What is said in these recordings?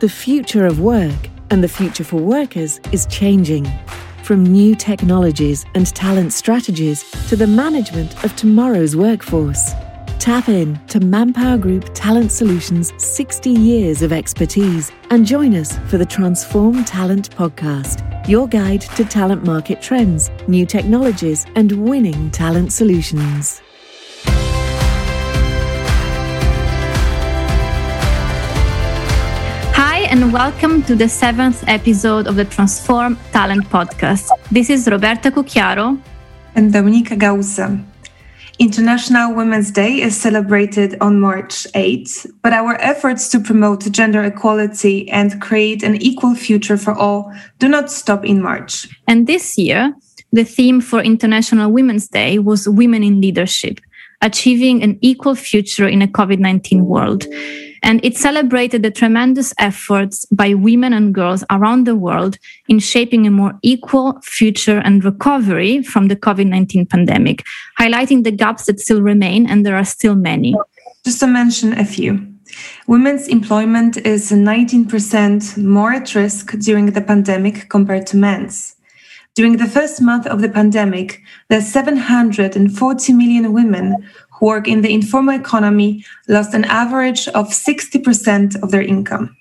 The future of work and the future for workers is changing. From new technologies and talent strategies to the management of tomorrow's workforce. Tap in to Manpower Group Talent Solutions' 60 years of expertise and join us for the Transform Talent podcast, your guide to talent market trends, new technologies, and winning talent solutions. And welcome to the seventh episode of the Transform Talent podcast. This is Roberta Cucchiaro and Dominika Gausa. International Women's Day is celebrated on March 8, but our efforts to promote gender equality and create an equal future for all do not stop in March. And this year, the theme for International Women's Day was Women in Leadership, achieving an equal future in a COVID 19 world and it celebrated the tremendous efforts by women and girls around the world in shaping a more equal future and recovery from the COVID 19 pandemic, highlighting the gaps that still remain, and there are still many. Just to mention a few. Women's employment is 19% more at risk during the pandemic compared to men's. During the first month of the pandemic, the 740 million women who work in the informal economy lost an average of 60% of their income.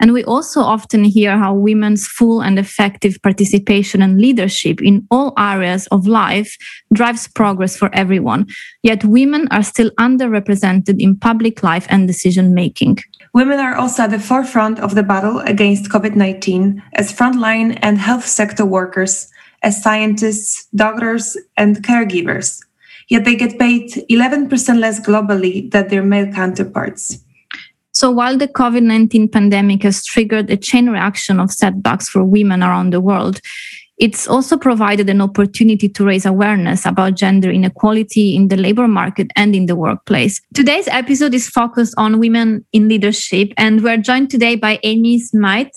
And we also often hear how women's full and effective participation and leadership in all areas of life drives progress for everyone. Yet women are still underrepresented in public life and decision making. Women are also at the forefront of the battle against COVID 19 as frontline and health sector workers, as scientists, doctors, and caregivers yet they get paid 11% less globally than their male counterparts. So while the COVID 19 pandemic has triggered a chain reaction of setbacks for women around the world, it's also provided an opportunity to raise awareness about gender inequality in the labor market and in the workplace. Today's episode is focused on women in leadership, and we're joined today by Amy Smythe,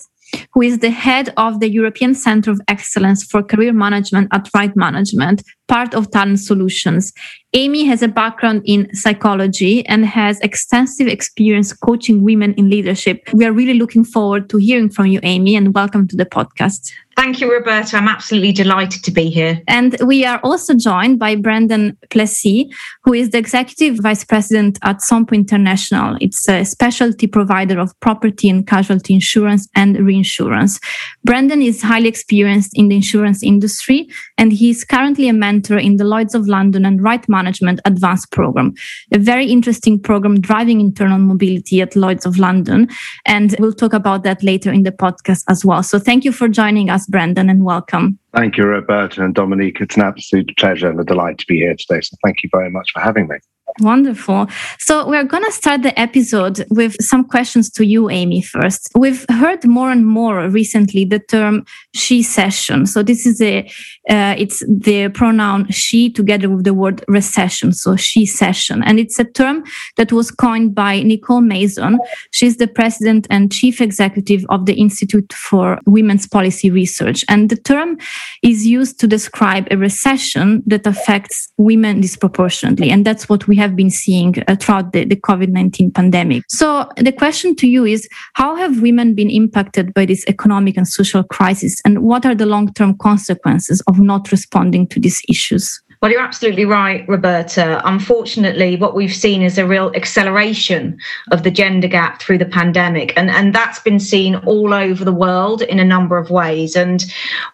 who is the head of the European Center of Excellence for Career Management at Right Management, part of Talent Solutions. Amy has a background in psychology and has extensive experience coaching women in leadership. We are really looking forward to hearing from you, Amy, and welcome to the podcast. Thank you, Roberta. I'm absolutely delighted to be here. And we are also joined by Brendan Plessy, who is the Executive Vice President at Sompo International. It's a specialty provider of property and casualty insurance and reinsurance. Brendan is highly experienced in the insurance industry, and he's currently a mentor in the Lloyds of London and Right Management Advanced Program, a very interesting program driving internal mobility at Lloyds of London. And we'll talk about that later in the podcast as well. So thank you for joining us, Brendan, and welcome. Thank you, Roberta and Dominique. It's an absolute pleasure and a delight to be here today. So thank you very much for having me. Wonderful. So we're going to start the episode with some questions to you, Amy, first. We've heard more and more recently the term shecession. So this is a, uh, it's the pronoun she together with the word recession. So shecession. And it's a term that was coined by Nicole Mason. She's the president and chief executive of the Institute for Women's Policy Research. And the term is used to describe a recession that affects women disproportionately. And that's what we have been seeing uh, throughout the, the COVID 19 pandemic. So, the question to you is how have women been impacted by this economic and social crisis? And what are the long term consequences of not responding to these issues? Well, you're absolutely right, Roberta. Unfortunately, what we've seen is a real acceleration of the gender gap through the pandemic. And, and that's been seen all over the world in a number of ways. And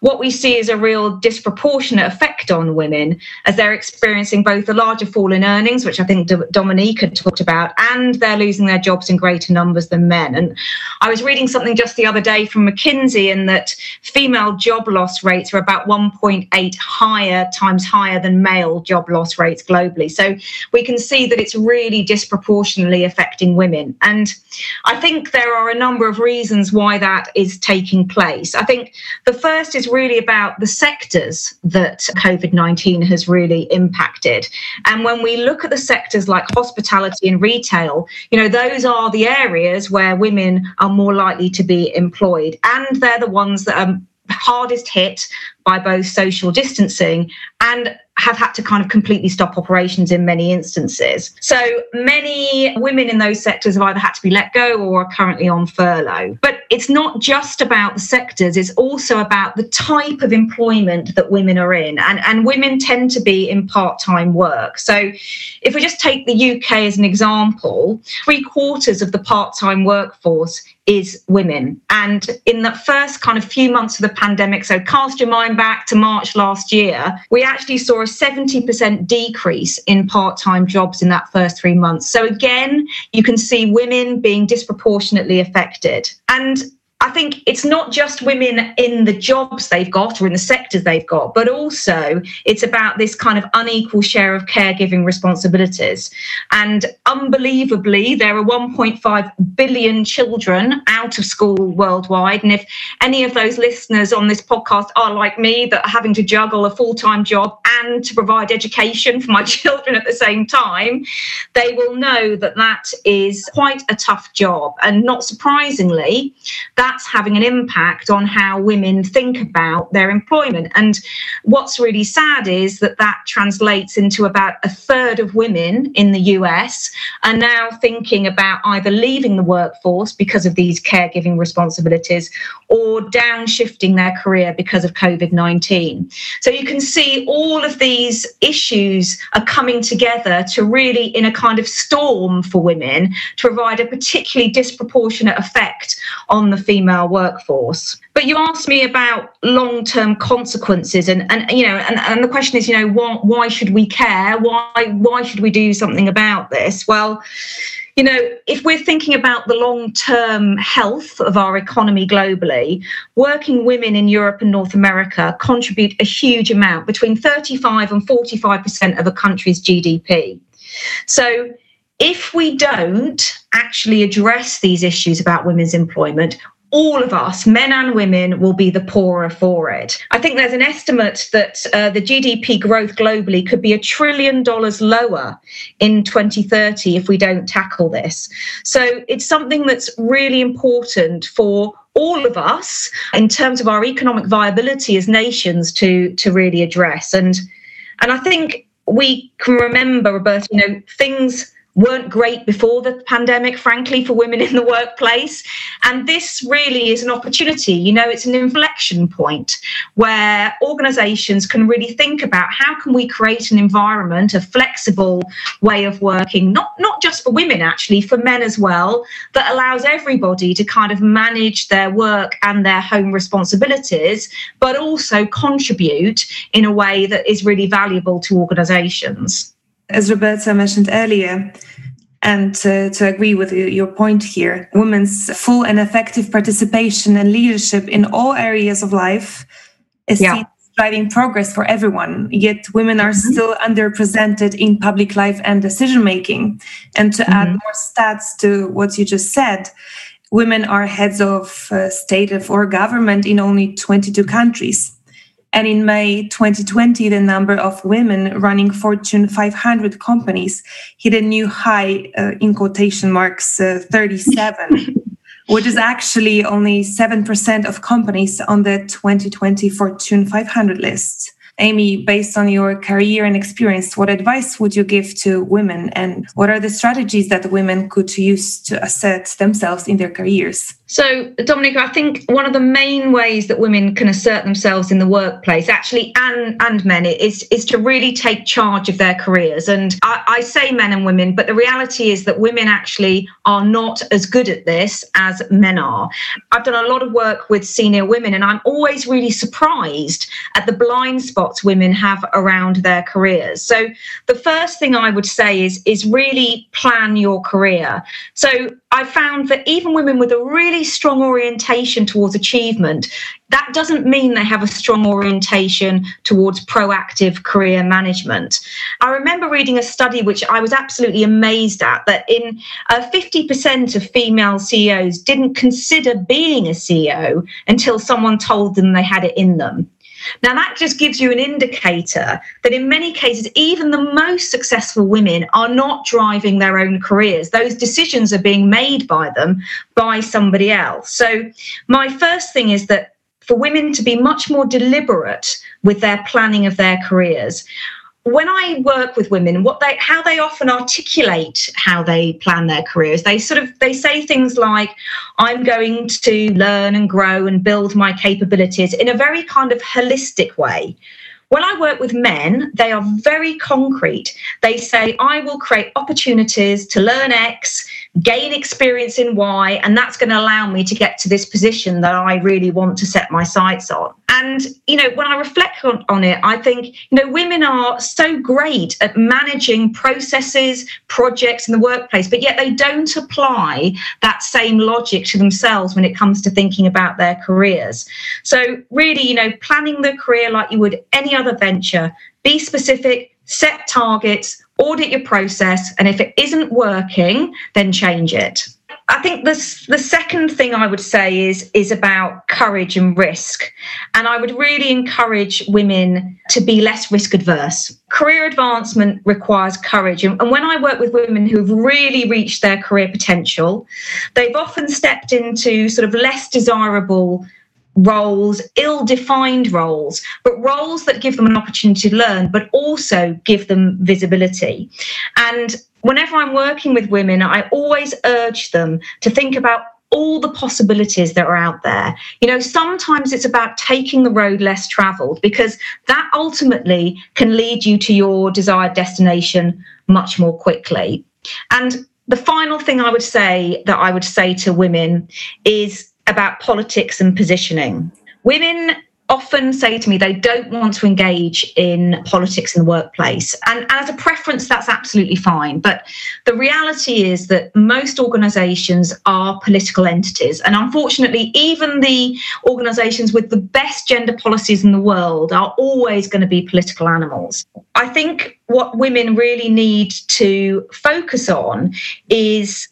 what we see is a real disproportionate effect on women as they're experiencing both a larger fall in earnings, which I think Dominique had talked about, and they're losing their jobs in greater numbers than men. And I was reading something just the other day from McKinsey in that female job loss rates are about 1.8 higher times higher than male job loss rates globally. So we can see that it's really disproportionately affecting women. And I think there are a number of reasons why that is taking place. I think the first is really about the sectors that COVID 19 has really impacted. And when we look at the sectors like hospitality and retail, you know, those are the areas where women are more likely to be employed. And they're the ones that are hardest hit by both social distancing and have had to kind of completely stop operations in many instances. So many women in those sectors have either had to be let go or are currently on furlough. But it's not just about the sectors, it's also about the type of employment that women are in. And, and women tend to be in part time work. So if we just take the UK as an example, three quarters of the part time workforce is women. And in the first kind of few months of the pandemic, so cast your mind back to March last year, we actually saw a 70% decrease in part time jobs in that first three months. So again, you can see women being disproportionately affected. And I think it's not just women in the jobs they've got or in the sectors they've got, but also it's about this kind of unequal share of caregiving responsibilities. And unbelievably, there are 1.5 billion children out of school worldwide. And if any of those listeners on this podcast are like me, that are having to juggle a full time job and to provide education for my children at the same time, they will know that that is quite a tough job. And not surprisingly, that that's having an impact on how women think about their employment. And what's really sad is that that translates into about a third of women in the US are now thinking about either leaving the workforce because of these caregiving responsibilities or downshifting their career because of COVID 19. So you can see all of these issues are coming together to really, in a kind of storm for women, to provide a particularly disproportionate effect on the female workforce. But you asked me about long-term consequences, and, and you know, and, and the question is, you know, why, why should we care? Why why should we do something about this? Well, you know, if we're thinking about the long term health of our economy globally, working women in Europe and North America contribute a huge amount, between 35 and 45% of a country's GDP. So if we don't actually address these issues about women's employment, all of us, men and women, will be the poorer for it. I think there's an estimate that uh, the GDP growth globally could be a trillion dollars lower in 2030 if we don't tackle this. So it's something that's really important for all of us in terms of our economic viability as nations to to really address and and I think we can remember Roberta you know things weren't great before the pandemic, frankly, for women in the workplace. And this really is an opportunity. You know, it's an inflection point where organizations can really think about how can we create an environment, a flexible way of working, not, not just for women, actually, for men as well, that allows everybody to kind of manage their work and their home responsibilities, but also contribute in a way that is really valuable to organizations as Roberta mentioned earlier, and to, to agree with your point here, women's full and effective participation and leadership in all areas of life is yeah. driving progress for everyone. Yet women are mm-hmm. still underrepresented in public life and decision making. And to mm-hmm. add more stats to what you just said, women are heads of uh, state or government in only 22 countries. And in May 2020, the number of women running Fortune 500 companies hit a new high uh, in quotation marks uh, 37, which is actually only 7% of companies on the 2020 Fortune 500 list. Amy, based on your career and experience, what advice would you give to women and what are the strategies that women could use to assert themselves in their careers? So, Dominika, I think one of the main ways that women can assert themselves in the workplace, actually, and and men, is is to really take charge of their careers. And I, I say men and women, but the reality is that women actually are not as good at this as men are. I've done a lot of work with senior women, and I'm always really surprised at the blind spots women have around their careers. So, the first thing I would say is is really plan your career. So, I found that even women with a really strong orientation towards achievement, that doesn't mean they have a strong orientation towards proactive career management. I remember reading a study which I was absolutely amazed at that in uh, 50% of female CEOs didn't consider being a CEO until someone told them they had it in them. Now, that just gives you an indicator that in many cases, even the most successful women are not driving their own careers. Those decisions are being made by them by somebody else. So, my first thing is that for women to be much more deliberate with their planning of their careers when I work with women, what they how they often articulate how they plan their careers, they sort of they say things like, "I'm going to learn and grow and build my capabilities in a very kind of holistic way." When I work with men, they are very concrete. They say, I will create opportunities to learn X, gain experience in Y, and that's going to allow me to get to this position that I really want to set my sights on. And, you know, when I reflect on, on it, I think, you know, women are so great at managing processes, projects in the workplace, but yet they don't apply that same logic to themselves when it comes to thinking about their careers. So, really, you know, planning the career like you would any other venture, be specific, set targets, audit your process, and if it isn't working, then change it. I think this, the second thing I would say is is about courage and risk, and I would really encourage women to be less risk adverse. Career advancement requires courage, and, and when I work with women who've really reached their career potential, they've often stepped into sort of less desirable roles, ill defined roles, but roles that give them an opportunity to learn, but also give them visibility. And whenever I'm working with women, I always urge them to think about all the possibilities that are out there. You know, sometimes it's about taking the road less traveled because that ultimately can lead you to your desired destination much more quickly. And the final thing I would say that I would say to women is about politics and positioning. Women often say to me they don't want to engage in politics in the workplace. And as a preference, that's absolutely fine. But the reality is that most organizations are political entities. And unfortunately, even the organizations with the best gender policies in the world are always going to be political animals. I think what women really need to focus on is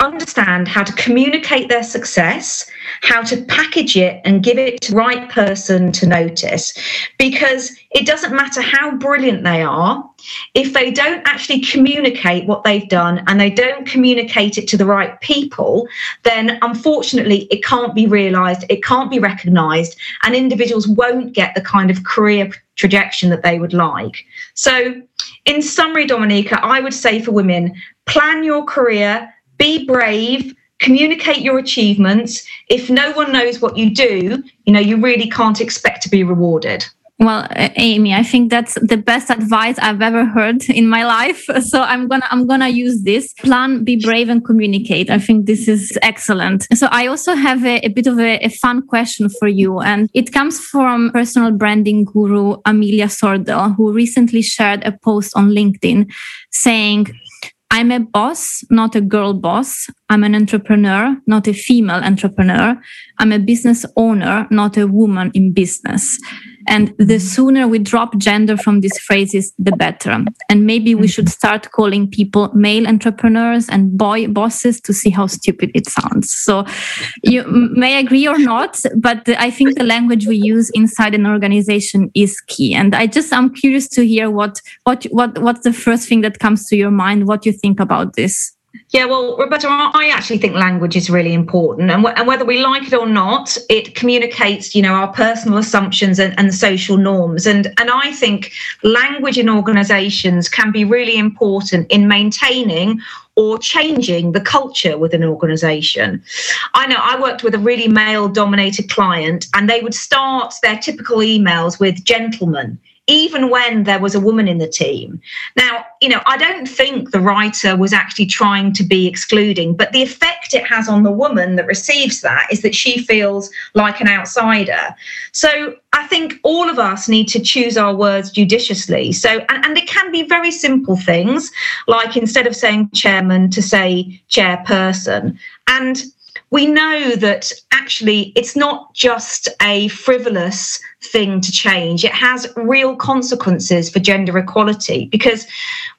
understand how to communicate their success, how to package it and give it to the right person to notice. Because it doesn't matter how brilliant they are, if they don't actually communicate what they've done and they don't communicate it to the right people, then unfortunately it can't be realized, it can't be recognized, and individuals won't get the kind of career trajectory that they would like. So, in summary, Dominika, I would say for women, plan your career be brave communicate your achievements. If no one knows what you do you know you really can't expect to be rewarded. Well amy i think that's the best advice i've ever heard in my life. So i'm gonna i'm gonna use this. Plan be brave and communicate. I think this is excellent. So i also have a, a bit of a, a, fun question for you and it comes from personal branding guru amelia sordell who recently shared a post on linkedin saying I'm a boss, not a girl boss. I'm an entrepreneur, not a female entrepreneur. I'm a business owner, not a woman in business. And the sooner we drop gender from these phrases, the better. And maybe we should start calling people male entrepreneurs and boy bosses to see how stupid it sounds. So you may agree or not, but I think the language we use inside an organization is key. And I just, I'm curious to hear what, what, what, what's the first thing that comes to your mind, what you think about this. Yeah, well, Roberta, I actually think language is really important, and, and whether we like it or not, it communicates, you know, our personal assumptions and, and social norms. And and I think language in organisations can be really important in maintaining or changing the culture within an organization. I know I worked with a really male dominated client, and they would start their typical emails with gentlemen even when there was a woman in the team. Now, you know, I don't think the writer was actually trying to be excluding, but the effect it has on the woman that receives that is that she feels like an outsider. So I think all of us need to choose our words judiciously. So, and, and it can be very simple things, like instead of saying chairman, to say chairperson. And we know that actually it's not just a frivolous thing to change. It has real consequences for gender equality because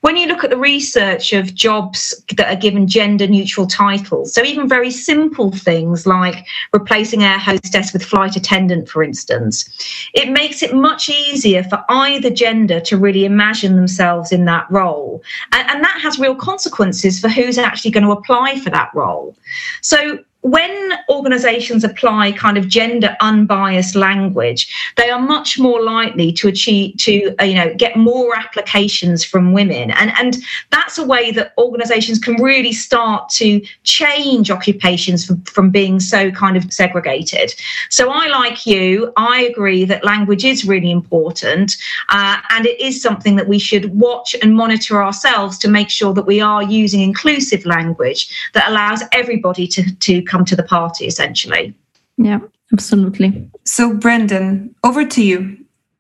when you look at the research of jobs that are given gender neutral titles, so even very simple things like replacing air hostess with flight attendant, for instance, it makes it much easier for either gender to really imagine themselves in that role. And, and that has real consequences for who's actually going to apply for that role. So when organizations apply kind of gender unbiased language they are much more likely to achieve to you know get more applications from women. And and that's a way that organizations can really start to change occupations from, from being so kind of segregated. So i like you. I agree that language is really important uh, and it is something that we should watch and monitor ourselves to make sure that we are using inclusive language that allows everybody to to come to the party essentially. Yeah, absolutely. So, Brendan, over to you.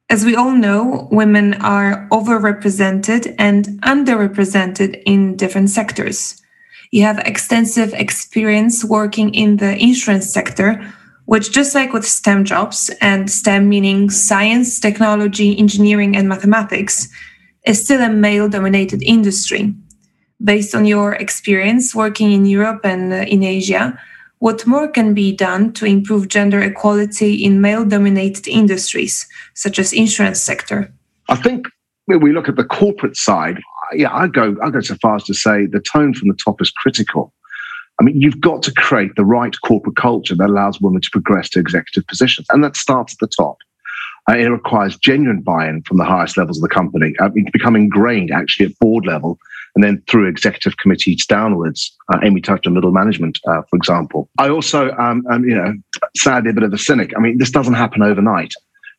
As we all know, women are overrepresented and underrepresented in different sectors. You have extensive experience working in the insurance sector, which, just like with STEM jobs, and STEM meaning science, technology, engineering, and mathematics, is still a male dominated industry. Based on your experience working in Europe and uh, in Asia, what more can be done to improve gender equality in male dominated industries such as insurance sector? I think when we look at the corporate side yeah i go i go so far as to say the tone from the top is critical. I mean you've got to create the right corporate culture that allows women to progress to executive positions and that starts at the top. Uh, it requires genuine buy-in from the highest levels of the company. I mean, become ingrained actually at board level and then through executive committees downwards. Uh, Amy touched on middle management, uh, for example. I also, um, am, you know, sadly a bit of a cynic. I mean, this doesn't happen overnight.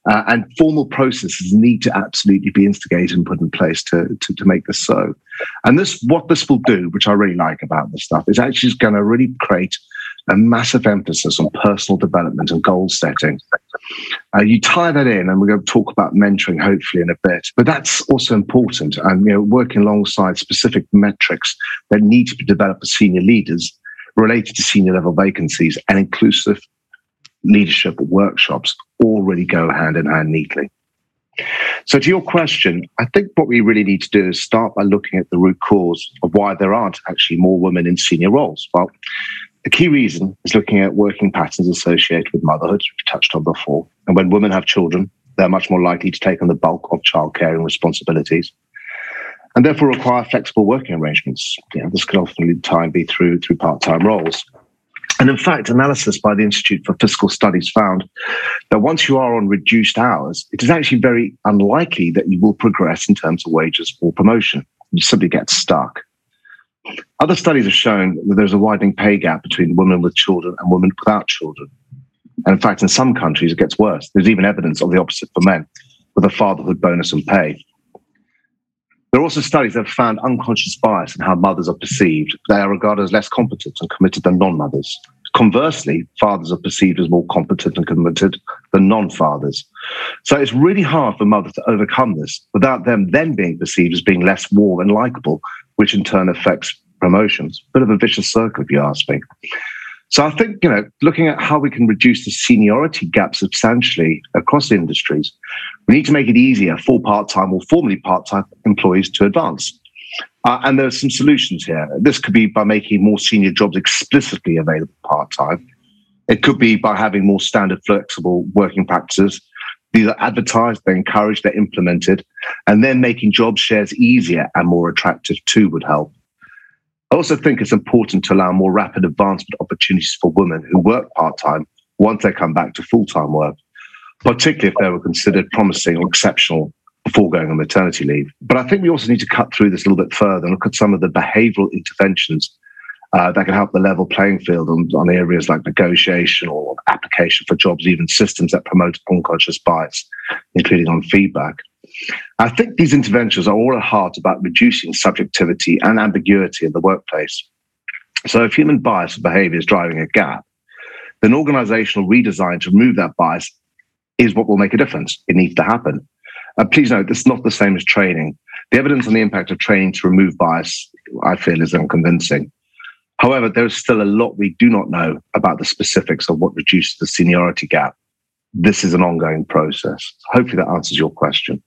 Uh, and formal processes need to absolutely be instigated and put in place to, to, to make this so. And this, what this will do, which I really like about this stuff, is actually going to really create a massive emphasis on personal development and goal setting. Uh, you tie that in, and we're going to talk about mentoring hopefully in a bit. But that's also important, and you know, working alongside specific metrics that need to be developed for senior leaders related to senior level vacancies and inclusive leadership workshops all really go hand in hand neatly. So, to your question, I think what we really need to do is start by looking at the root cause of why there aren't actually more women in senior roles. Well, the key reason is looking at working patterns associated with motherhood, which we touched on before. And when women have children, they're much more likely to take on the bulk of childcare and responsibilities and therefore require flexible working arrangements. You know, this could often time be through through part-time roles. And in fact, analysis by the Institute for Fiscal Studies found that once you are on reduced hours, it is actually very unlikely that you will progress in terms of wages or promotion. You simply get stuck. Other studies have shown that there's a widening pay gap between women with children and women without children. And in fact, in some countries, it gets worse. There's even evidence of the opposite for men, with a fatherhood bonus and pay. There are also studies that have found unconscious bias in how mothers are perceived. They are regarded as less competent and committed than non mothers. Conversely, fathers are perceived as more competent and committed than non fathers. So it's really hard for mothers to overcome this without them then being perceived as being less warm and likable which in turn affects promotions. Bit of a vicious circle, if you ask me. So I think, you know, looking at how we can reduce the seniority gap substantially across industries, we need to make it easier for part-time or formerly part-time employees to advance. Uh, and there are some solutions here. This could be by making more senior jobs explicitly available part-time. It could be by having more standard flexible working practices these are advertised, they're encouraged, they're implemented, and then making job shares easier and more attractive too would help. I also think it's important to allow more rapid advancement opportunities for women who work part time once they come back to full time work, particularly if they were considered promising or exceptional before going on maternity leave. But I think we also need to cut through this a little bit further and look at some of the behavioral interventions uh, that can help the level playing field on, on areas like negotiation or application for jobs, even systems that promote unconscious bias, including on feedback. I think these interventions are all at heart about reducing subjectivity and ambiguity in the workplace. So if human bias and behavior is driving a gap, then organizational redesign to remove that bias is what will make a difference. It needs to happen. Uh, please note, this is not the same as training. The evidence on the impact of training to remove bias, I feel, is unconvincing. However, there's still a lot we do not know about the specifics of what reduces the seniority gap. this is an ongoing process. Hopefully, that answers your question.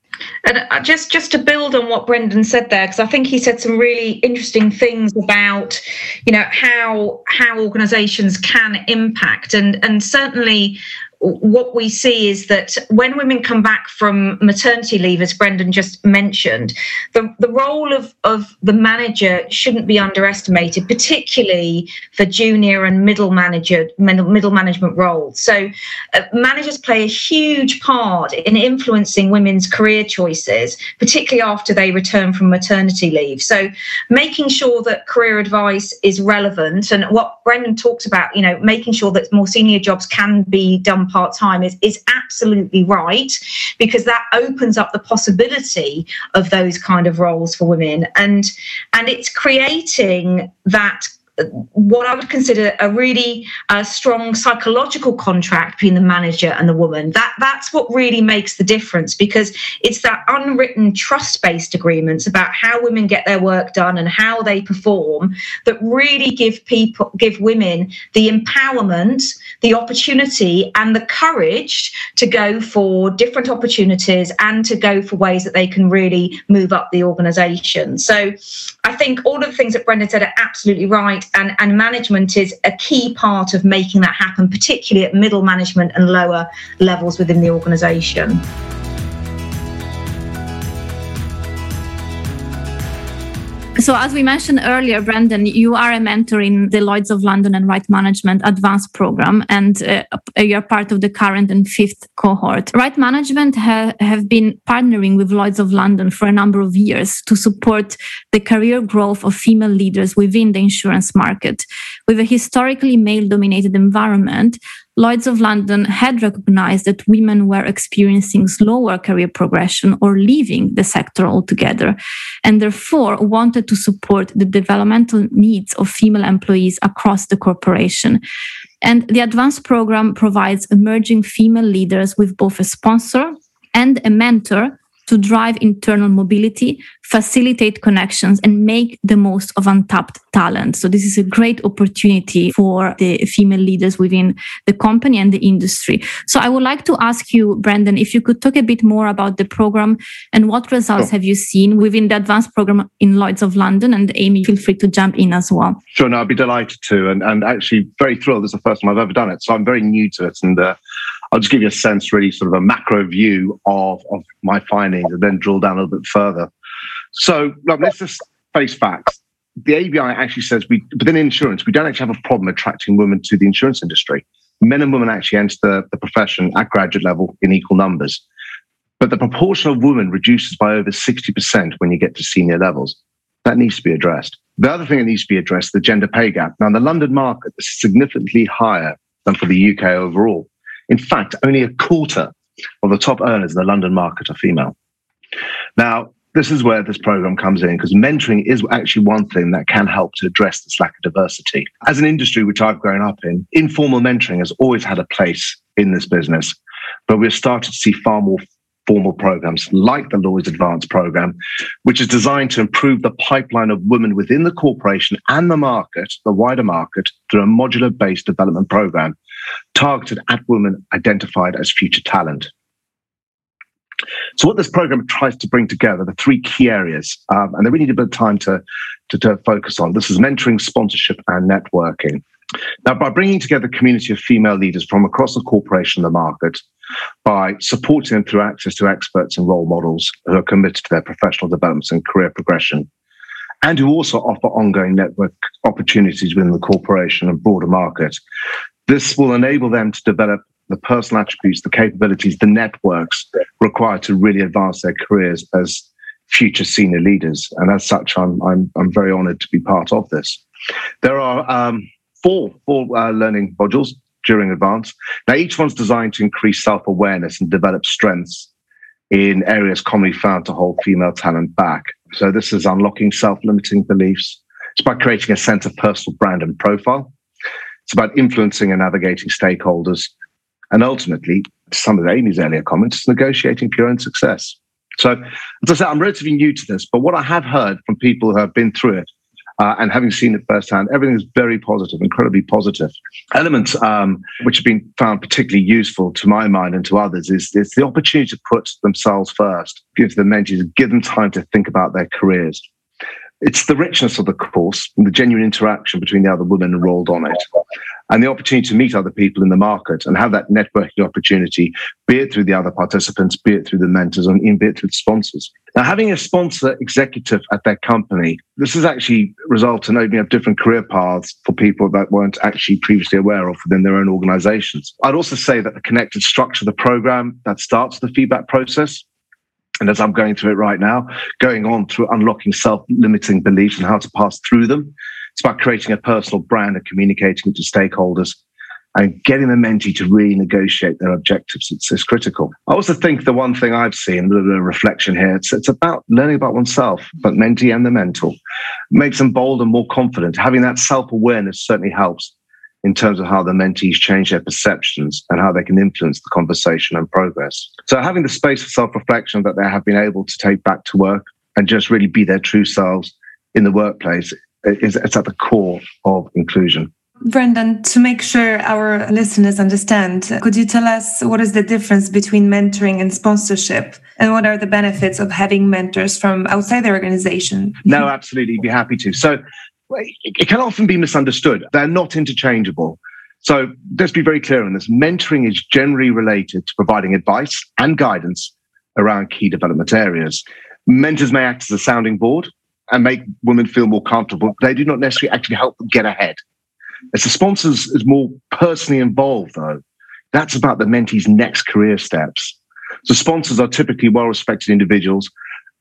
And uh, just just to build on what Brendan said there, because I think he said some really interesting things about, you know, how how organisations can impact, and and certainly what we see is that when women come back from maternity leave, as Brendan just mentioned, the, the role of, of the manager shouldn't be underestimated, particularly for junior and middle manager middle, management roles. So uh, managers play a huge part in influencing women's career choices, particularly after they return from maternity leave. So making sure that career advice is relevant and what Brendan talks about, you know, making sure that more senior jobs can be done part time is, is absolutely right because that opens up the possibility of those kind of roles for women. And and it's creating that what I would consider a really uh, strong psychological contract between the manager and the woman. That that's what really makes the difference because it's that unwritten trust-based agreements about how women get their work done and how they perform that really give people give women the empowerment, the opportunity, and the courage to go for different opportunities and to go for ways that they can really move up the organisation. So I think all of the things that Brendan said are absolutely right and, and management is a key part of making that happen, particularly at middle management and lower levels within the organisation. So, as we mentioned earlier, Brendan, you are a mentor in the Lloyd's of London and Right Management Advanced Program, and uh, you're part of the current and fifth cohort. Right Management ha- have been partnering with Lloyd's of London for a number of years to support the career growth of female leaders within the insurance market. With a historically male dominated environment, Lloyd's of London had recognized that women were experiencing slower career progression or leaving the sector altogether, and therefore wanted to support the developmental needs of female employees across the corporation. And the advanced program provides emerging female leaders with both a sponsor and a mentor to drive internal mobility, facilitate connections, and make the most of untapped talent. So, this is a great opportunity for the female leaders within the company and the industry. So, I would like to ask you, Brendan, if you could talk a bit more about the program and what results sure. have you seen within the advanced program in Lloyd's of London? And Amy, feel free to jump in as well. Sure, no, I'd be delighted to. And, and actually, very thrilled. It's the first time I've ever done it. So, I'm very new to it. And uh, I'll just give you a sense, really, sort of a macro view of, of my findings and then drill down a little bit further. So let's just face facts. The ABI actually says we, within insurance, we don't actually have a problem attracting women to the insurance industry. Men and women actually enter the, the profession at graduate level in equal numbers. But the proportion of women reduces by over 60% when you get to senior levels. That needs to be addressed. The other thing that needs to be addressed, the gender pay gap. Now, in the London market, this is significantly higher than for the UK overall. In fact, only a quarter of the top earners in the London market are female. Now, this is where this program comes in because mentoring is actually one thing that can help to address this lack of diversity. As an industry which I've grown up in, informal mentoring has always had a place in this business, but we've started to see far more formal programs like the Lloyd's Advanced program, which is designed to improve the pipeline of women within the corporation and the market, the wider market, through a modular based development program targeted at women identified as future talent. So, what this program tries to bring together the three key areas, um, and they really need a bit of time to, to, to focus on. This is mentoring, sponsorship, and networking. Now, by bringing together a community of female leaders from across the corporation and the market, by supporting them through access to experts and role models who are committed to their professional developments and career progression, and who also offer ongoing network opportunities within the corporation and broader market, this will enable them to develop the personal attributes, the capabilities, the networks required to really advance their careers as future senior leaders. And as such, I'm, I'm, I'm very honored to be part of this. There are um, four, four uh, learning modules during advance. Now, each one's designed to increase self awareness and develop strengths in areas commonly found to hold female talent back. So, this is unlocking self limiting beliefs. It's by creating a sense of personal brand and profile. It's about influencing and navigating stakeholders. And ultimately, some of Amy's earlier comments, it's negotiating pure own success. So, as I said, I'm relatively new to this, but what I have heard from people who have been through it Uh, and having seen it firsthand, everything is very positive, incredibly positive. Elements um, which have been found particularly useful to my mind and to others is, is the opportunity to put themselves first, give the mentees, give them time to think about their careers. It's the richness of the course and the genuine interaction between the other women enrolled on it, and the opportunity to meet other people in the market and have that networking opportunity, be it through the other participants, be it through the mentors, and be it through sponsors. Now, having a sponsor executive at their company, this has actually resulted in opening up different career paths for people that weren't actually previously aware of within their own organizations. I'd also say that the connected structure of the program that starts the feedback process and as I'm going through it right now, going on through unlocking self limiting beliefs and how to pass through them. It's about creating a personal brand and communicating it to stakeholders and getting the mentee to really negotiate their objectives. It's, it's critical. I also think the one thing I've seen, a little bit of reflection here, it's, it's about learning about oneself, but mentee and the mentor makes them bold and more confident. Having that self awareness certainly helps in terms of how the mentees change their perceptions and how they can influence the conversation and progress. So having the space for self-reflection that they have been able to take back to work and just really be their true selves in the workplace is it's at the core of inclusion. Brendan, to make sure our listeners understand, could you tell us what is the difference between mentoring and sponsorship? And what are the benefits of having mentors from outside the organization? No, absolutely. Be happy to. So, it can often be misunderstood. They're not interchangeable. So let's be very clear on this. Mentoring is generally related to providing advice and guidance around key development areas. Mentors may act as a sounding board and make women feel more comfortable. They do not necessarily actually help them get ahead. As the sponsors is more personally involved, though, that's about the mentee's next career steps. So sponsors are typically well-respected individuals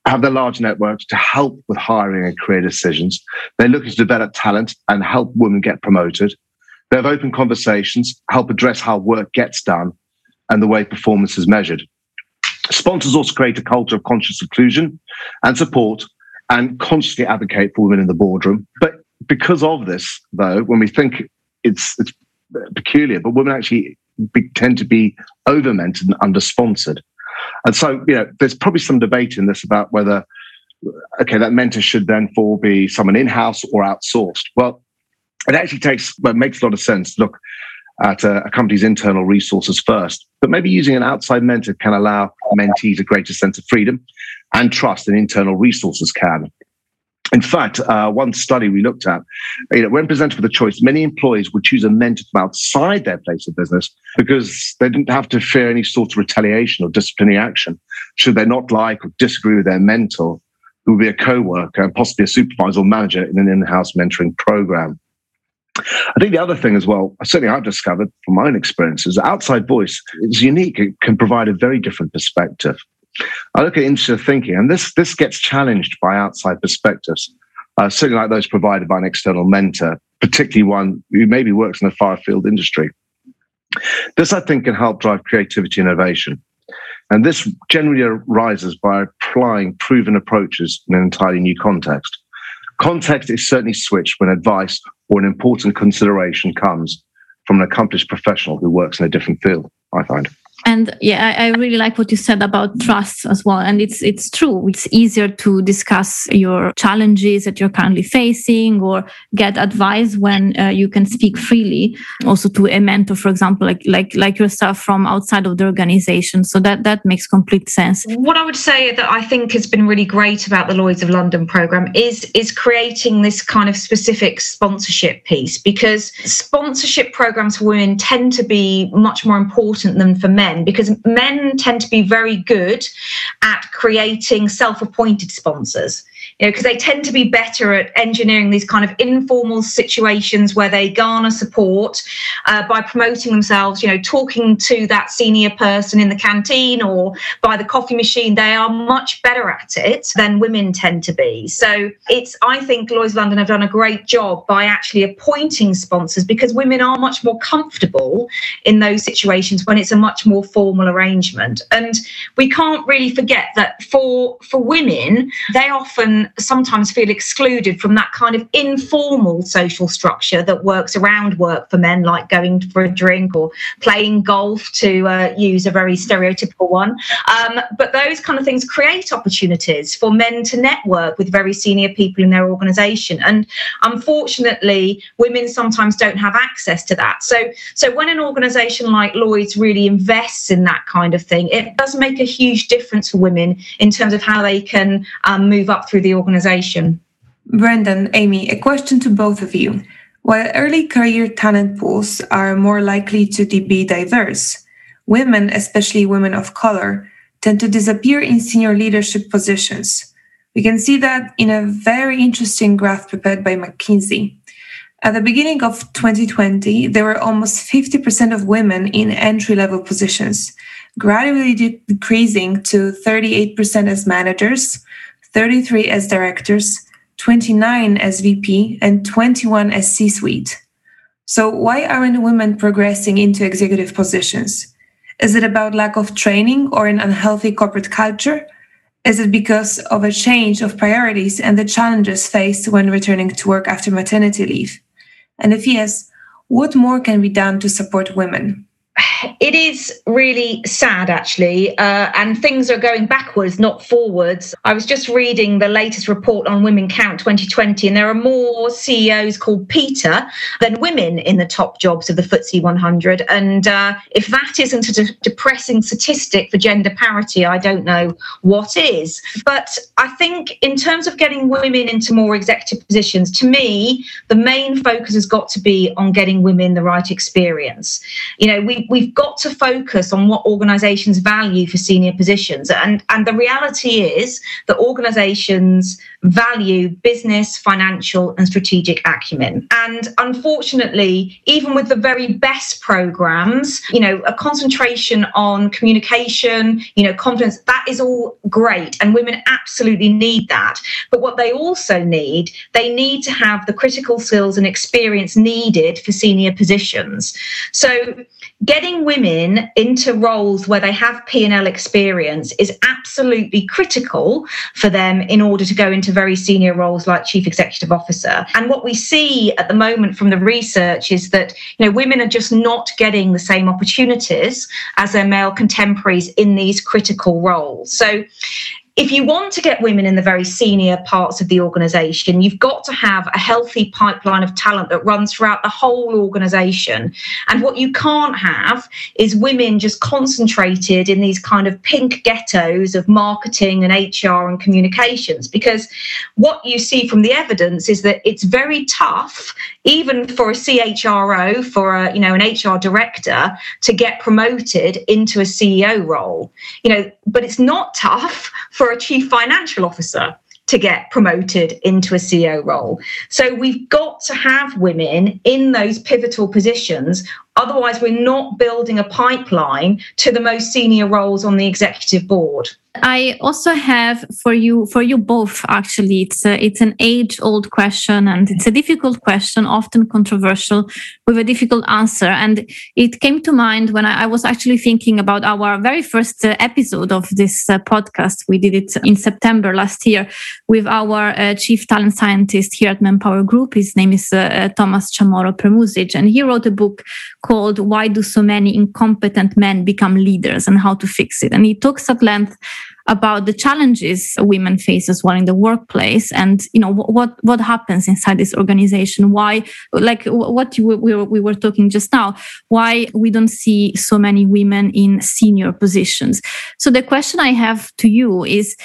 have their large networks to help with hiring and career decisions. They're looking to develop talent and help women get promoted. They have open conversations, help address how work gets done and the way performance is measured. Sponsors also create a culture of conscious inclusion and support and constantly advocate for women in the boardroom. But because of this, though, when we think it's, it's peculiar, but women actually be, tend to be over mentored and under sponsored. And so, you know, there's probably some debate in this about whether, okay, that mentor should then for be someone in house or outsourced. Well, it actually takes, well, makes a lot of sense. Look at a, a company's internal resources first, but maybe using an outside mentor can allow mentees a greater sense of freedom and trust than internal resources can. In fact, uh, one study we looked at, you know, when presented with a choice, many employees would choose a mentor from outside their place of business because they didn't have to fear any sort of retaliation or disciplinary action should they not like or disagree with their mentor, who would be a co-worker and possibly a supervisor or manager in an in-house mentoring program. I think the other thing as well, certainly I've discovered from my own experiences, outside voice is unique. It can provide a very different perspective. I look at intuitive thinking, and this this gets challenged by outside perspectives, uh, certainly like those provided by an external mentor, particularly one who maybe works in the far field industry. This, I think, can help drive creativity and innovation. And this generally arises by applying proven approaches in an entirely new context. Context is certainly switched when advice or an important consideration comes from an accomplished professional who works in a different field, I find and yeah I, I, really like what you said about trust as well. And it's it's true. It's easier to discuss your challenges that you're currently facing or get advice when uh, you can speak freely. Also to a mentor for example like like like yourself from outside of the organization. So that that makes complete sense. What i would say that i think has been really great about the lloyds of london program is is creating this kind of specific sponsorship piece because sponsorship programs for women tend to be much more important than for men men because men tend to be very good at creating self appointed sponsors you know, because they tend to be better at engineering these kind of informal situations where they garner support uh, by promoting themselves, you know, talking to that senior person in the canteen or by the coffee machine. They are much better at it than women tend to be. So it's, I think Lloyds London have done a great job by actually appointing sponsors because women are much more comfortable in those situations when it's a much more formal arrangement. And we can't really forget that for for women, they often sometimes feel excluded from that kind of informal social structure that works around work for men, like going for a drink or playing golf, to uh, use a very stereotypical one. Um, but those kind of things create opportunities for men to network with very senior people in their organization. And unfortunately, women sometimes don't have access to that. So, so when an organization like Lloyd's really invests in that kind of thing, it does make a huge difference for women in terms of how they can um, move up through the organization. Brendan, Amy, a question to both of you. While early career talent pools are more likely to be diverse, women, especially women of color, tend to disappear in senior leadership positions. We can see that in a very interesting graph prepared by McKinsey. At the beginning of 2020, there were almost 50% of women in entry level positions, gradually decreasing to 38% as managers, 33 as directors, 29 as VP, and 21 as C suite. So, why aren't women progressing into executive positions? Is it about lack of training or an unhealthy corporate culture? Is it because of a change of priorities and the challenges faced when returning to work after maternity leave? And if yes, what more can be done to support women? It is really sad, actually, uh, and things are going backwards, not forwards. I was just reading the latest report on Women Count 2020, and there are more CEOs called Peter than women in the top jobs of the FTSE 100. And uh, if that isn't a de- depressing statistic for gender parity, I don't know what is. But I think, in terms of getting women into more executive positions, to me, the main focus has got to be on getting women the right experience. You know, we we've got to focus on what organizations value for senior positions. And, and the reality is that organizations value business, financial, and strategic acumen. And unfortunately, even with the very best programs, you know, a concentration on communication, you know, confidence, that is all great. And women absolutely need that. But what they also need, they need to have the critical skills and experience needed for senior positions. So getting women into roles where they have P&L experience is absolutely critical for them in order to go into very senior roles like chief executive officer. And what we see at the moment from the research is that you know women are just not getting the same opportunities as their male contemporaries in these critical roles. So if you want to get women in the very senior parts of the organization, you've got to have a healthy pipeline of talent that runs throughout the whole organization. And what you can't have is women just concentrated in these kind of pink ghettos of marketing and HR and communications. Because what you see from the evidence is that it's very tough, even for a CHRO, for a, you know, an HR director to get promoted into a CEO role. You know, but it's not tough for a chief financial officer to get promoted into a CEO role. So we've got to have women in those pivotal positions. Otherwise, we're not building a pipeline to the most senior roles on the executive board. I also have for you for you both actually it's a, it's an age old question and it's a difficult question often controversial with a difficult answer. And it came to mind when I, I was actually thinking about our very first uh, episode of this uh, podcast. We did it in September last year with our uh, chief talent scientist here at Manpower Group. His name is uh, uh, Thomas Chamorro Premuzic and he wrote a book called Why Do So Many Incompetent Men Become Leaders and How to Fix It? And he talks at length about the challenges women face as well in the workplace and you know what what happens inside this organization. Why like what you, we, were, we were talking just now why we don't see so many women in senior positions. So the question i have to you is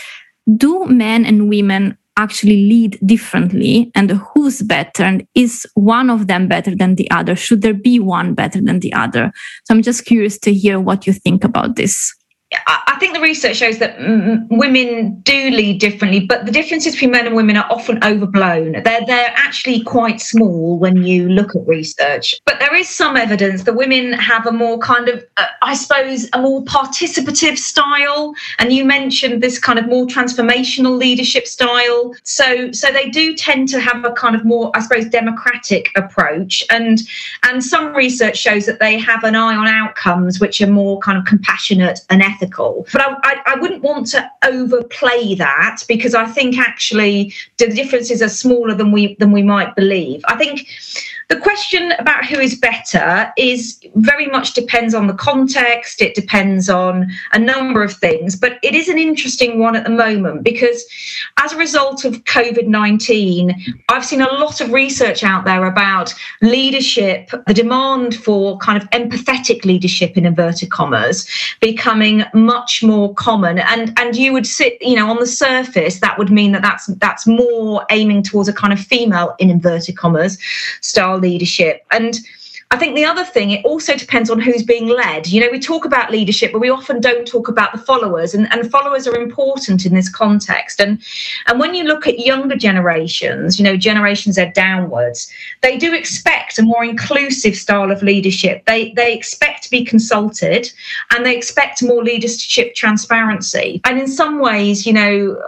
do men and women actually lead differently and who's better and is one of them better than the other? Should there be one better than the other? So i'm just curious to hear what you think about this I think the research shows that women do lead differently, but the differences between men and women are often overblown. They're they're actually quite small when you look at research. But there is some evidence that women have a more kind of, uh, I suppose, a more participative style. And you mentioned this kind of more transformational leadership style. So so they do tend to have a kind of more, I suppose, democratic approach. And and some research shows that they have an eye on outcomes which are more kind of compassionate and ethical unethical. But I, I, I wouldn't want to overplay that because I think actually the differences are smaller than we than we might believe. I think the question about who is better is very much depends on the context, it depends on a number of things, but it is an interesting one at the moment because as a result of COVID 19, I've seen a lot of research out there about leadership, the demand for kind of empathetic leadership in inverted commas becoming much more common. And, and you would sit, you know, on the surface, that would mean that that's, that's more aiming towards a kind of female in inverted commas style leadership. And I think the other thing, it also depends on who's being led. You know, we talk about leadership, but we often don't talk about the followers, and, and followers are important in this context. And and when you look at younger generations, you know, generations are downwards, they do expect a more inclusive style of leadership. They they expect to be consulted and they expect more leadership transparency. And in some ways, you know,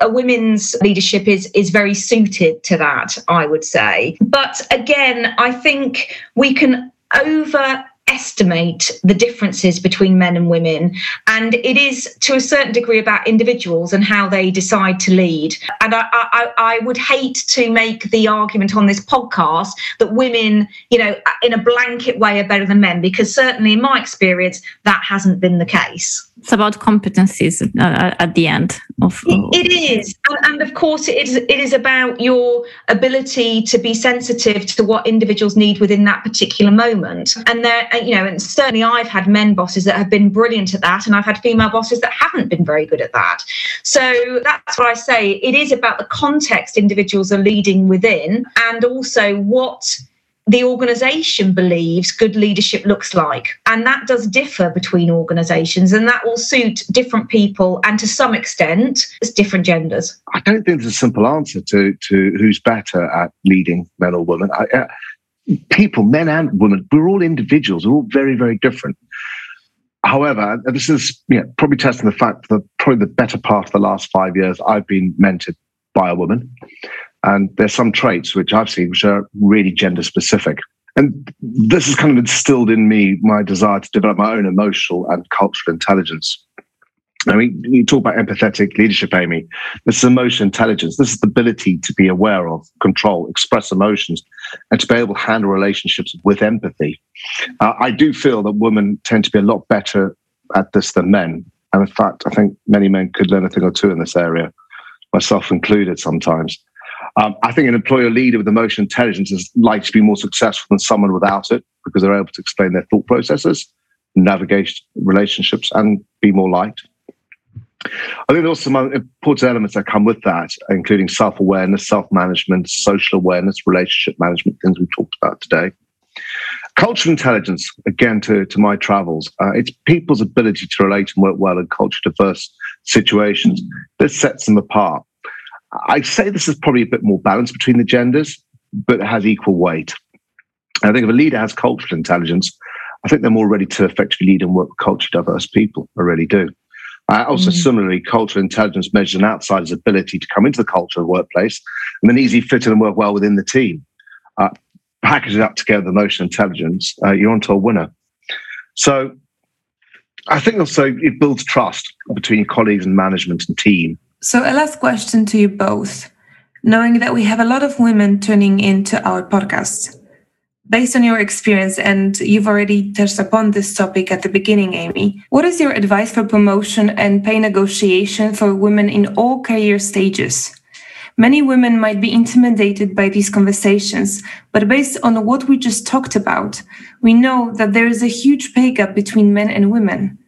a, women's leadership is is very suited to that, I would say. But again, I think we can can overestimate the differences between men and women. And it is to a certain degree about individuals and how they decide to lead. And I, I, I would hate to make the argument on this podcast that women, you know, in a blanket way are better than men, because certainly in my experience, that hasn't been the case it's about competencies uh, at the end of it is. And, and, of course it is it is about your ability to be sensitive to what individuals need within that particular moment. And there you know and certainly i've had men bosses that have been brilliant at that and i've had female bosses that haven't been very good at that. So that's what i say. It is about the context individuals are leading within and also what the organization believes good leadership looks like. And that does differ between organizations, and that will suit different people and to some extent, it's different genders. I don't think there's a simple answer to, to who's better at leading men or women. I, uh, people, men and women, we're all individuals, we're all very, very different. However, this is you know, probably testing the fact that probably the better part of the last five years, I've been mentored by a woman. And there's some traits which I've seen which are really gender specific. And this has kind of instilled in me my desire to develop my own emotional and cultural intelligence. I mean, you talk about empathetic leadership, Amy. This is emotional intelligence. This is the ability to be aware of, control, express emotions, and to be able to handle relationships with empathy. Uh, I do feel that women tend to be a lot better at this than men. And in fact, I think many men could learn a thing or two in this area, myself included sometimes. Um, I think an employer leader with emotional intelligence is likely to be more successful than someone without it because they're able to explain their thought processes, navigate relationships, and be more liked. I think there's some important elements that come with that, including self awareness, self management, social awareness, relationship management, things we've talked about today. Cultural intelligence, again, to, to my travels, uh, it's people's ability to relate and work well in culture diverse situations. This sets them apart. I say this is probably a bit more balanced between the genders, but it has equal weight. I think if a leader has cultural intelligence, I think they're more ready to effectively lead and work with culture diverse people. I really do. Uh, also, mm-hmm. similarly, cultural intelligence measures an outsider's ability to come into the culture of the workplace and then easily fit in and work well within the team. Uh, package it up together, with emotional intelligence, uh, you're onto a winner. So, I think also it builds trust between colleagues and management and team. So, a last question to you both. Knowing that we have a lot of women tuning into our podcast, based on your experience, and you've already touched upon this topic at the beginning, Amy, what is your advice for promotion and pay negotiation for women in all career stages? Many women might be intimidated by these conversations, but based on what we just talked about, we know that there is a huge pay gap between men and women.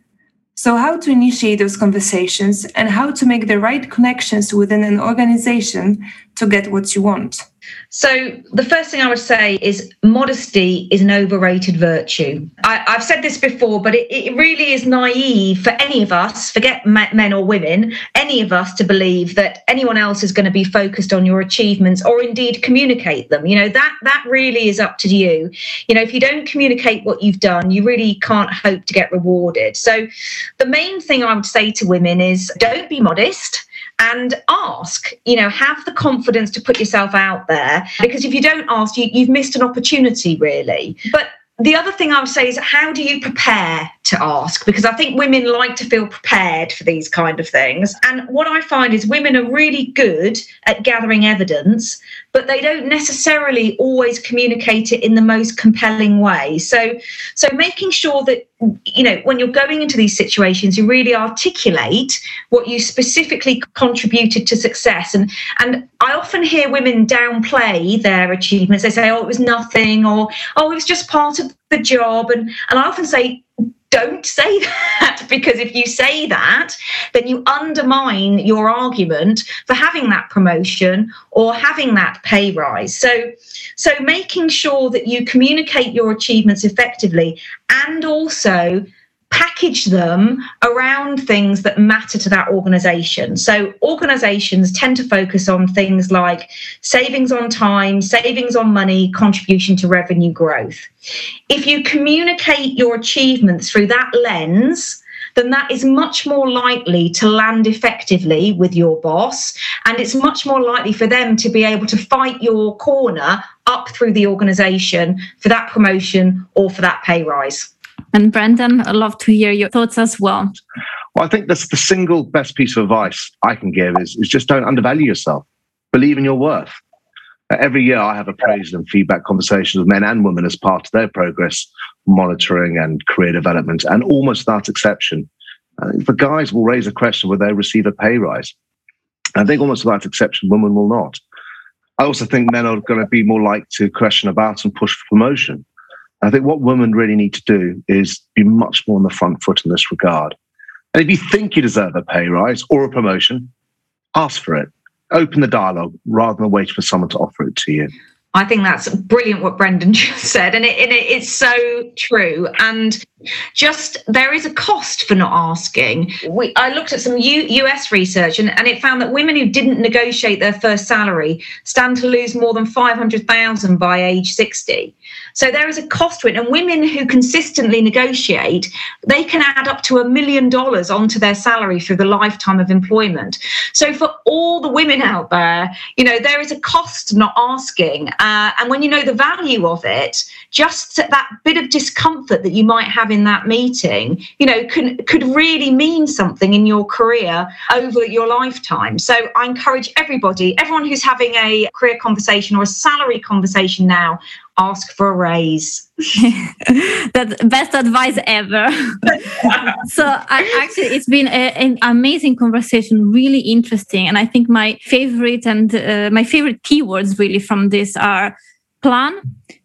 So, how to initiate those conversations and how to make the right connections within an organization to get what you want. So, the first thing I would say is modesty is an overrated virtue. I, have said this before, but it, it, really is naive for any of us, forget men or women, any of us to believe that anyone else is going to be focused on your achievements or indeed communicate them. You know, that, that really is up to you. You know, if you don't communicate what you've done, you really can't hope to get rewarded. So, the main thing I would say to women is don't be modest and ask you know have the confidence to put yourself out there because if you don't ask you, you've missed an opportunity really but the other thing I would say is how do you prepare to ask? Because I think women like to feel prepared for these kind of things. And what I find is women are really good at gathering evidence, but they don't necessarily always communicate it in the most compelling way. So, so making sure that you know when you're going into these situations, you really articulate what you specifically contributed to success. And and I often hear women downplay their achievements. They say, "Oh, it was nothing," or "Oh, it was just part of the job." And and I often say, don't say that because if you say that, then you undermine your argument for having that promotion or having that pay rise. So, so making sure that you communicate your achievements effectively and also package them around things that matter to that organization. So, organizations tend to focus on things like savings on time, savings on money, contribution to revenue growth. If you communicate your achievements through that lens, then that is much more likely to land effectively with your boss. And it's much more likely for them to be able to fight your corner up through the organization for that promotion or for that pay rise. And Brendan, I'd love to hear your thoughts as well. Well, I think that's the single best piece of advice I can give is, is just don't undervalue yourself. Believe in your worth. Every year, I have a praise and feedback conversations with men and women as part of their progress monitoring and career development. And almost without exception, the guys will raise a question whether they receive a pay rise. I think almost without exception, women will not. I also think men are going to be more like to question about and push for promotion. I think what women really need to do is be much more on the front foot in this regard. And if you think you deserve a pay rise or a promotion, ask for it. Open the dialogue rather than wait for someone to offer it to you. I think that's brilliant what Brendan just said, and, it, and it, it's so true. And just there is a cost for not asking. We, I looked at some U, US research, and, and it found that women who didn't negotiate their first salary stand to lose more than five hundred thousand by age sixty. So there is a cost to it, and women who consistently negotiate, they can add up to a million dollars onto their salary through the lifetime of employment. So for all the women out there, you know there is a cost not asking. Uh, and when you know the value of it, just that bit of discomfort that you might have in that meeting, you know, can, could really mean something in your career over your lifetime. So I encourage everybody, everyone who's having a career conversation or a salary conversation now, ask for a raise. That's best advice ever. so I, actually, it's been a, an amazing conversation, really interesting. And I think my favorite and uh, my favorite keywords really from this are plan,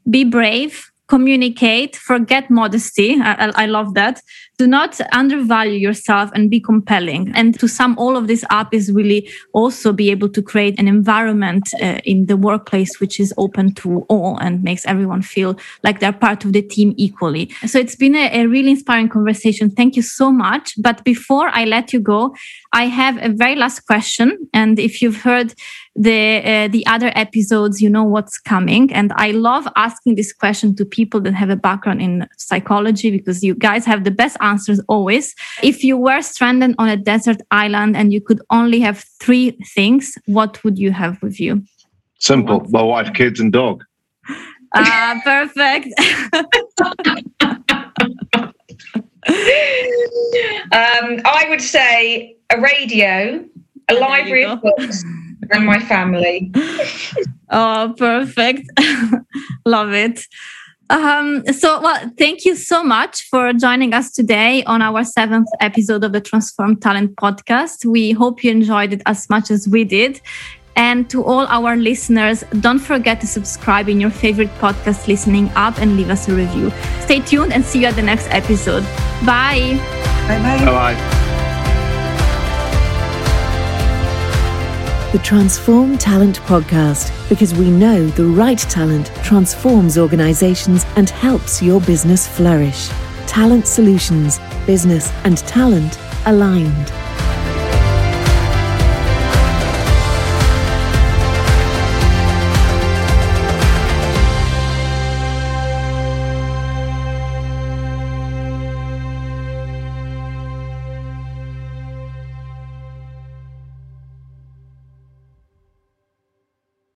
be brave, communicate, forget modesty. I, I, love that. Do not undervalue yourself and be compelling. And to sum all of this up is really also be able to create an environment uh, in the workplace which is open to all and makes everyone feel like they're part of the team equally. So it's been a, a really inspiring conversation. Thank you so much. But before I let you go, I have a very last question. And if you've heard the uh, the other episodes you know what's coming. And i love asking this question to people that have a background in psychology because you guys have the best answers always. If you were stranded on a desert island and you could only have three things what would you have with you? Simple. My wife kids and dog. Ah uh, perfect. Um, i would say a radio a library of books and my family. oh, perfect. Love it. Um, so, well, thank you so much for joining us today on our seventh episode of the Transform Talent podcast. We hope you enjoyed it as much as we did. And to all our listeners, don't forget to subscribe in your favorite podcast listening app and leave us a review. Stay tuned and see you at the next episode. Bye. Bye bye. Bye bye. The Transform Talent podcast because we know the right talent transforms organizations and helps your business flourish. Talent solutions, business and talent aligned.